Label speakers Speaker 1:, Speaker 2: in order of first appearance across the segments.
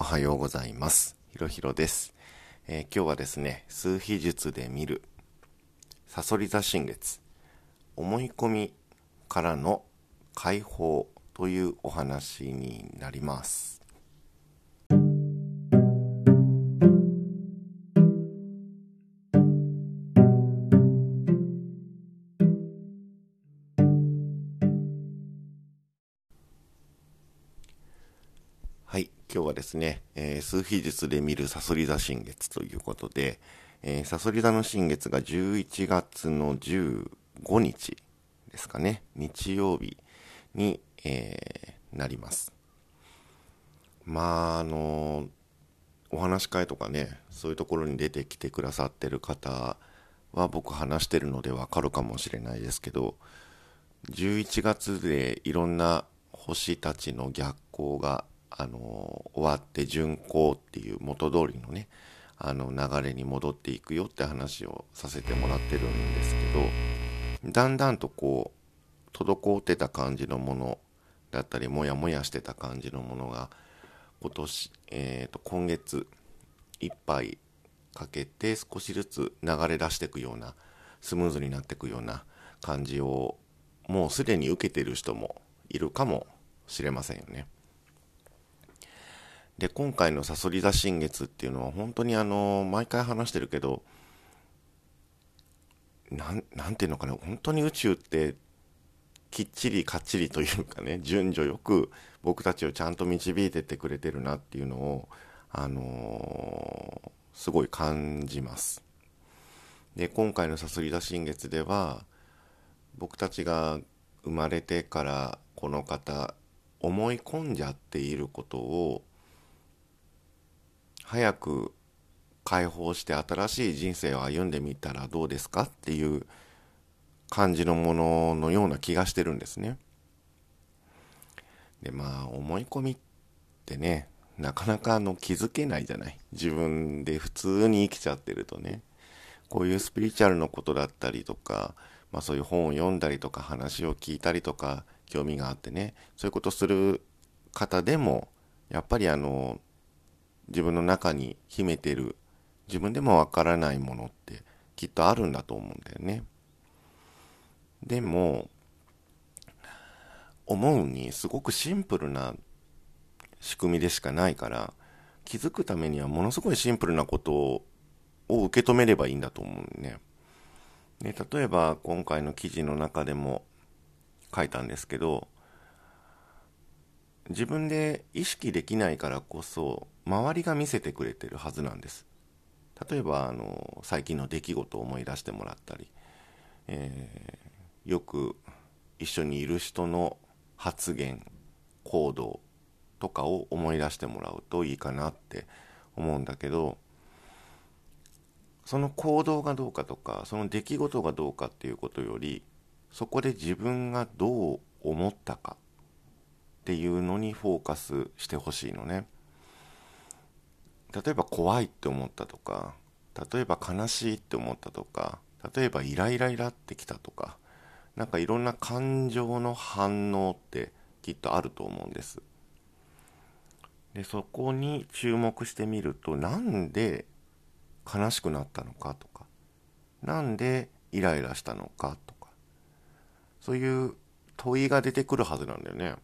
Speaker 1: おはようございます。ひろひろです、えー今日はですね、数秘術で見る、サソリ座新月、思い込みからの解放というお話になります。今日はですね、えー数秘術で見るサソリ座新月ということで、えーサソリ座の新月が11月の15日ですかね、日曜日に、えーなります。まあ、あのお話し会とかね、そういうところに出てきてくださってる方は僕話してるのでわかるかもしれないですけど、11月でいろんな星たちの逆行が、あの終わって巡行っていう元通りのねあの流れに戻っていくよって話をさせてもらってるんですけどだんだんとこう滞ってた感じのものだったりもやもやしてた感じのものが今年、えー、と今月いっぱいかけて少しずつ流れ出していくようなスムーズになっていくような感じをもうすでに受けてる人もいるかもしれませんよね。で今回の「さそり座新月」っていうのは本当にあの毎回話してるけどなんなんていうのかな本当に宇宙ってきっちりかっちりというかね順序よく僕たちをちゃんと導いてってくれてるなっていうのをあのーすごい感じます。で今回の「さそり座新月」では僕たちが生まれてからこの方思い込んじゃっていることを早く解放して新しい人生を歩んでみたらどうですかっていう感じのもののような気がしてるんですね。でまあ思い込みってねなかなかあの気づけないじゃない。自分で普通に生きちゃってるとね。こういうスピリチュアルのことだったりとか、まあ、そういう本を読んだりとか話を聞いたりとか興味があってね。そういうことする方でもやっぱりあの自分の中に秘めてる自分でもわからないものってきっとあるんだと思うんだよね。でも思うにすごくシンプルな仕組みでしかないから気づくためにはものすごいシンプルなことを受け止めればいいんだと思うね。で例えば今回の記事の中でも書いたんですけど自分で意識できないからこそ周りが見せてくれてるはずなんです。例えばあの最近の出来事を思い出してもらったり、えーよく一緒にいる人の発言行動とかを思い出してもらうといいかなって思うんだけどその行動がどうかとかその出来事がどうかっていうことよりそこで自分がどう思ったかっていうのにフォーカスしてほしいのね。例えば怖いって思ったとか例えば悲しいって思ったとか例えばイライライラってきたとかなんかいろんな感情の反応ってきっとあると思うんです。でそこに注目してみるとなんで悲しくなったのかとかなんでイライラしたのかとかそういう問いが出てくるはずなんだよね。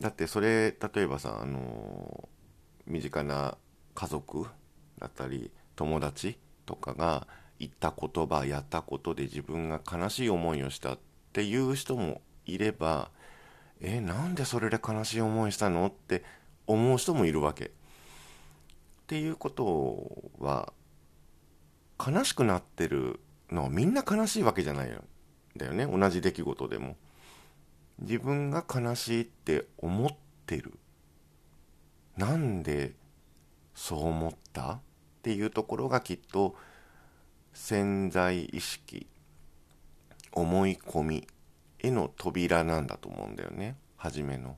Speaker 1: だってそれ例えばさあの身近な家族だったり友達とかが言った言葉やったことで自分が悲しい思いをしたっていう人もいればえなんでそれで悲しい思いしたのって思う人もいるわけ。っていうことは悲しくなってるのはみんな悲しいわけじゃないよだよね。同じ出来事でも。自分が悲しいって思ってる。なんでそう思ったっていうところがきっと潜在意識思い込みへの扉なんだと思うんだよね初めの。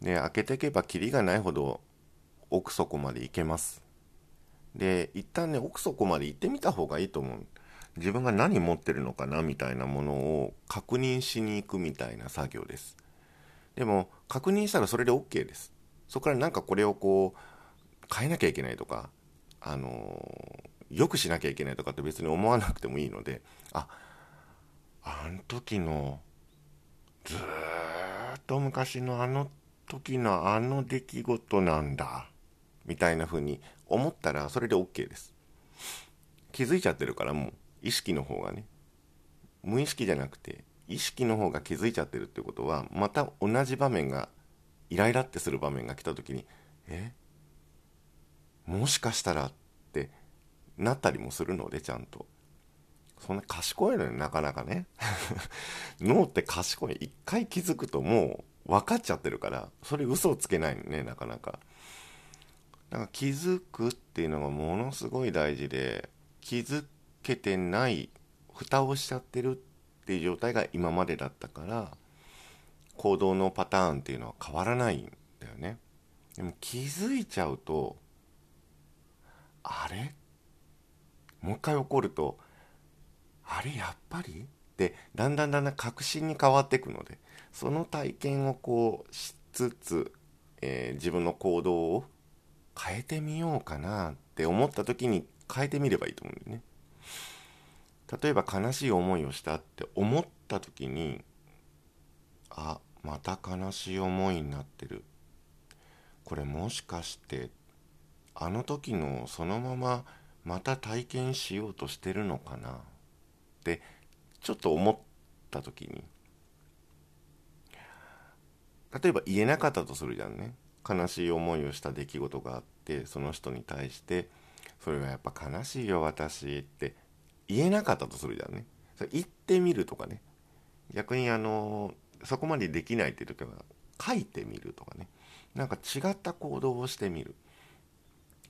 Speaker 1: で開けていけばキリがないほど奥底まで行けます。で一旦ね奥底まで行ってみた方がいいと思う。自分が何持ってるのかなみたいなものを確認しに行くみたいな作業です。でも確認したらそれで OK です。そこからなんかこれをこう変えなきゃいけないとかあのよくしなきゃいけないとかって別に思わなくてもいいのでああん時のずっと昔のあの時のあの出来事なんだみたいな風に思ったらそれで OK です。気づいちゃってるからもう意識の方がね無意識じゃなくて意識の方が気づいちゃってるってことはまた同じ場面がイライラってする場面が来た時にえ？もしかしたらってなったりもするのでちゃんと。そんな賢いのになかなかね。脳って賢い一回気づくともう分かっちゃってるからそれ嘘をつけないのねなかなか。だか気づくっていうのがものすごい大事で気づけてない蓋をしちゃってるっていう状態が今までだったから行動のパターンっていうのは変わらないんだよね。でも気づいちゃうとあれ？もう一回起こるとあれやっぱり？ってだんだんだんだん確信に変わっていくのでその体験をこうしつつ、えー、自分の行動を変えてみようかなって思った時に変えてみればいいと思うんだよね。例えば悲しい思いをしたって思った時にまた悲しい思いになってる。これもしかしてあの時のそのまままた体験しようとしてるのかな？ってちょっと思った時に。例えば言えなかったとするじゃんね。悲しい思いをした出来事があってその人に対してそれはやっぱ悲しいよ私って言えなかったとするじゃんね。それ言ってみるとかね。逆にあのそこまでできないっていう時は書いてみるとかね。なんか違った行動をしてみる。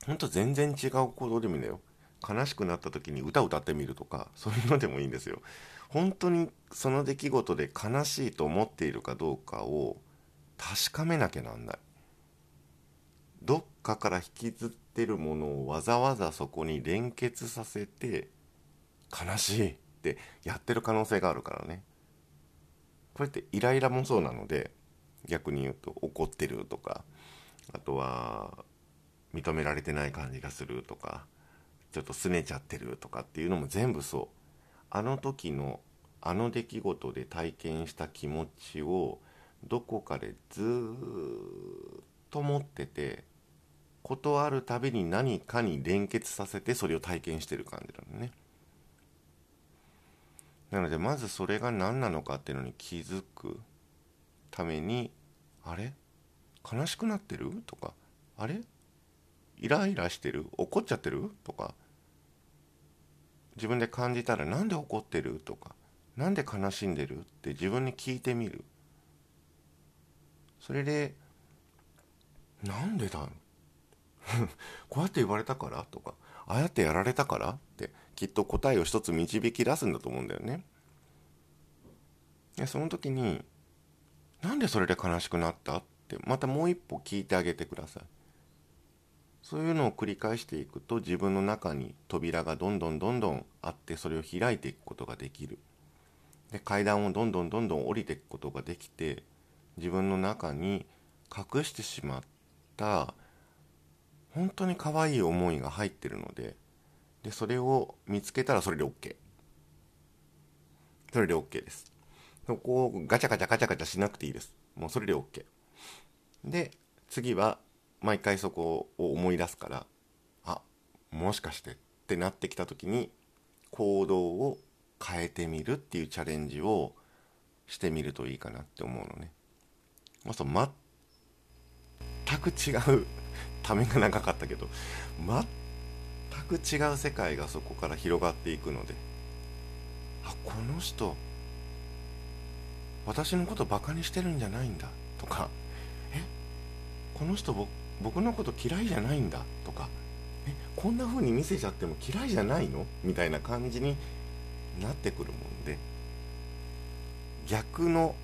Speaker 1: ほんと全然違う行動でもいいんだよ。悲しくなった時に歌歌ってみるとかそういうのでもいいんですよ。本当にその出来事で悲しいと思っているかどうかを確かめなきゃなんない。どっかから引きずってるものをわざわざそこに連結させて悲しいってやってる可能性があるからね。これってイライラもそうなので逆に言うと怒ってるとかあとは認められてない感じがするとかちょっと拗ねちゃってるとかっていうのも全部そう。あの時のあの出来事で体験した気持ちをどこかでずっと持っててことあるたびに何かに連結させてそれを体験してる感じなのね。なのでまずそれが何なのかっていうのに気づくためにあれ？悲しくなってる？とかあれ？イライラしてる？怒っちゃってる？とか自分で感じたらなんで怒ってる？とかなんで悲しんでる？って自分に聞いてみる。それでなんでだ？こうやって言われたから？とかああやってやられたから？ってきっと答えを一つ導き出すんだと思うんだよね。でその時になんでそれで悲しくなったってまたもう一歩聞いてあげてください。そういうのを繰り返していくと自分の中に扉がどんどんどんどんあってそれを開いていくことができる。で階段をどんどんどんどん降りていくことができて自分の中に隠してしまった本当に可愛い思いが入ってるのででそれを見つけたらそれで OK それで OK です。そこをガチャガチャガチャガチャしなくていいです。もうそれで OK で次は毎回そこを思い出すからあもしかしてってなってきた時に行動を変えてみるっていうチャレンジをしてみるといいかなって思うのね。まあ、そう全く違うためが長かったけどく違う世界がそこから広がっていくのであこの人私のことバカにしてるんじゃないんだとかえこの人僕のこと嫌いじゃないんだとかえこんな風に見せちゃっても嫌いじゃないの？みたいな感じになってくるもんで逆の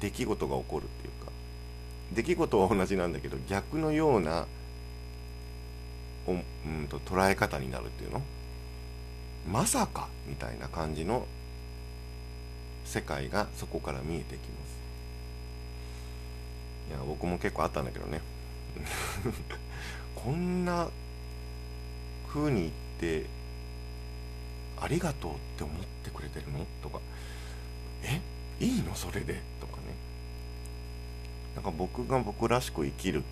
Speaker 1: 出来事が起こるっていうか出来事は同じなんだけど逆のようなおうんと捉え方になるっていうの？まさかみたいな感じの世界がそこから見えてきます。いや僕も結構あったんだけどね。こんな風に言ってありがとうって思ってくれてるの？とか。え？いいの？それで？とかね。なんか僕が僕らしく生きるなん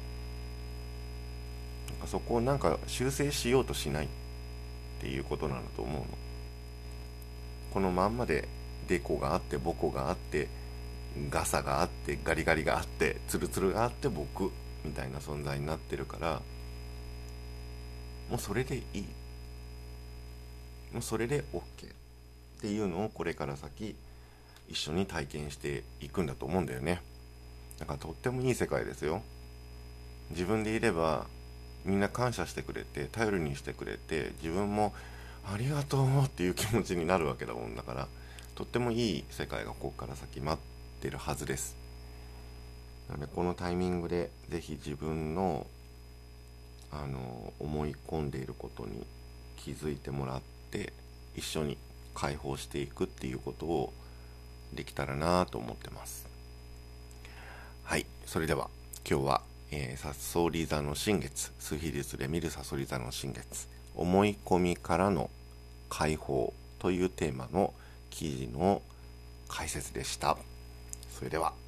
Speaker 1: かそこをなんか修正しようとしないっていうことなんだと思うの。このまんまでデコがあってボコがあってガサがあってガリガリがあってツルツルがあって僕みたいな存在になってるからもうそれでいい。もうそれで OK っていうのをこれから先一緒に体験していくんだと思うんだよね。だからとってもいい世界ですよ。自分でいればみんな感謝してくれて頼りにしてくれて自分もありがとうっていう気持ちになるわけだもんだからとってもいい世界がここから先待ってるはずです。なのでこのタイミングで是非自分のあの思い込んでいることに気づいてもらって一緒に解放していくっていうことをできたらなと思ってます。はいそれでは今日は、えー、サソリ座の新月数比率で見るサソリ座の新月。思い込みからの解放というテーマの記事の解説でした。それでは。